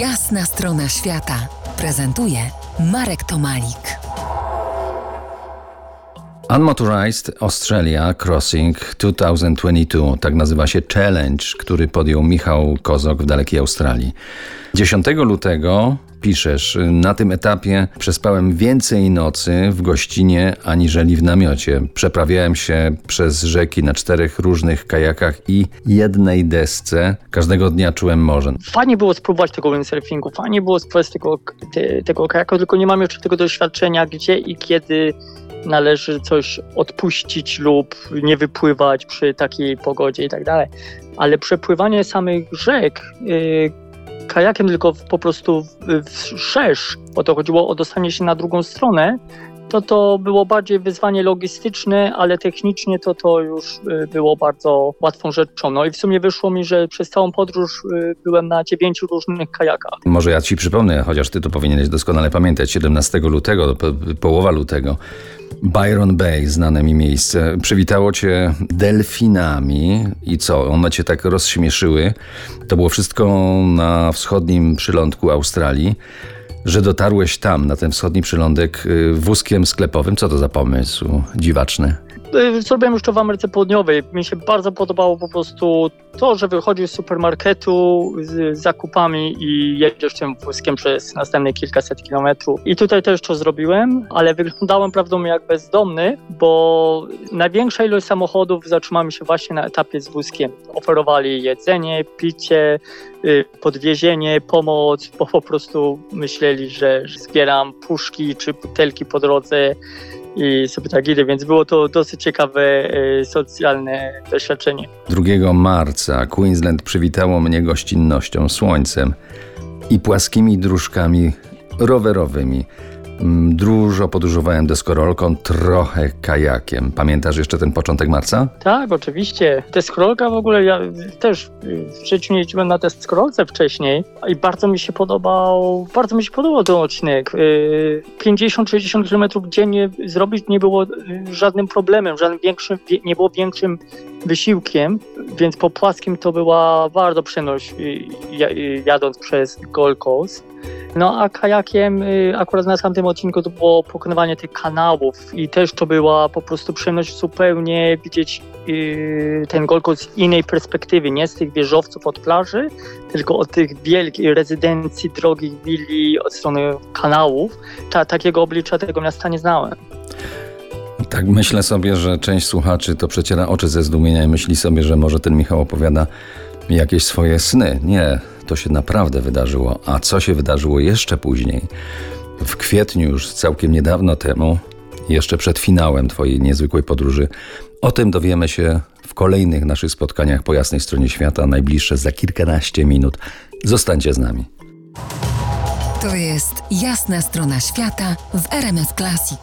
Jasna strona świata prezentuje Marek Tomalik. Unmotorized Australia Crossing 2022, tak nazywa się challenge, który podjął Michał Kozok w dalekiej Australii. 10 lutego piszesz, na tym etapie przespałem więcej nocy w gościnie aniżeli w namiocie. Przeprawiałem się przez rzeki na czterech różnych kajakach i jednej desce. Każdego dnia czułem morze. Fajnie było spróbować tego windsurfingu, fajnie było spróbować tego, te, tego kajaka, tylko nie mam jeszcze tego doświadczenia, gdzie i kiedy należy coś odpuścić lub nie wypływać przy takiej pogodzie i tak dalej. Ale przepływanie samych rzek yy, kajakiem tylko w, po prostu wszerz, bo to chodziło o dostanie się na drugą stronę, to to było bardziej wyzwanie logistyczne, ale technicznie to to już y, było bardzo łatwą rzeczą. No i w sumie wyszło mi, że przez całą podróż y, byłem na dziewięciu różnych kajakach. Może ja ci przypomnę, chociaż ty to powinieneś doskonale pamiętać, 17 lutego, połowa lutego, Byron Bay, znane mi miejsce, przywitało cię delfinami i co, one cię tak rozśmieszyły. To było wszystko na wschodnim przylądku Australii że dotarłeś tam, na ten wschodni przylądek, y, wózkiem sklepowym. Co to za pomysł dziwaczny? Y, zrobiłem już to w Ameryce Południowej. Mi się bardzo podobało po prostu to, że wychodzisz z supermarketu z zakupami i jedziesz tym wózkiem przez następne kilkaset kilometrów. I tutaj też to zrobiłem, ale wyglądałem prawdą jak bezdomny, bo największa ilość samochodów zatrzymała się właśnie na etapie z wózkiem. Oferowali jedzenie, picie, y, podwiezienie, pomoc, bo po prostu myśleli, że zbieram puszki czy butelki po drodze i sobie tak idę, więc było to dosyć ciekawe e, socjalne doświadczenie. 2 marca Queensland przywitało mnie gościnnością, słońcem i płaskimi dróżkami rowerowymi. Mm, dużo podróżowałem deskorolką, trochę kajakiem. Pamiętasz jeszcze ten początek marca? Tak, oczywiście. Deskorolka w ogóle, ja też w życiu nie jeździłem na deskorolce wcześniej i bardzo mi się podobał, bardzo mi się podobał ten odcinek. 50-60 y, km dziennie zrobić nie było y, żadnym problemem, żadnym większym, nie było większym wysiłkiem, więc po płaskim to była bardzo przyjemność y, jadąc przez Gold Coast. No a kajakiem y, akurat na tamtym odcinku to było pokonywanie tych kanałów i też to była po prostu przyjemność zupełnie widzieć y, ten Gold Coast z innej perspektywy, nie z tych wieżowców od plaży, tylko od tych wielkich rezydencji, drogich willi, od strony kanałów. Ta, takiego oblicza tego miasta nie znałem. Tak myślę sobie, że część słuchaczy to przeciera oczy ze zdumienia i myśli sobie, że może ten Michał opowiada jakieś swoje sny. Nie, to się naprawdę wydarzyło. A co się wydarzyło jeszcze później? W kwietniu, już całkiem niedawno temu, jeszcze przed finałem Twojej niezwykłej podróży, o tym dowiemy się w kolejnych naszych spotkaniach po jasnej stronie świata, najbliższe za kilkanaście minut. Zostańcie z nami. To jest jasna strona świata w RMS Classic.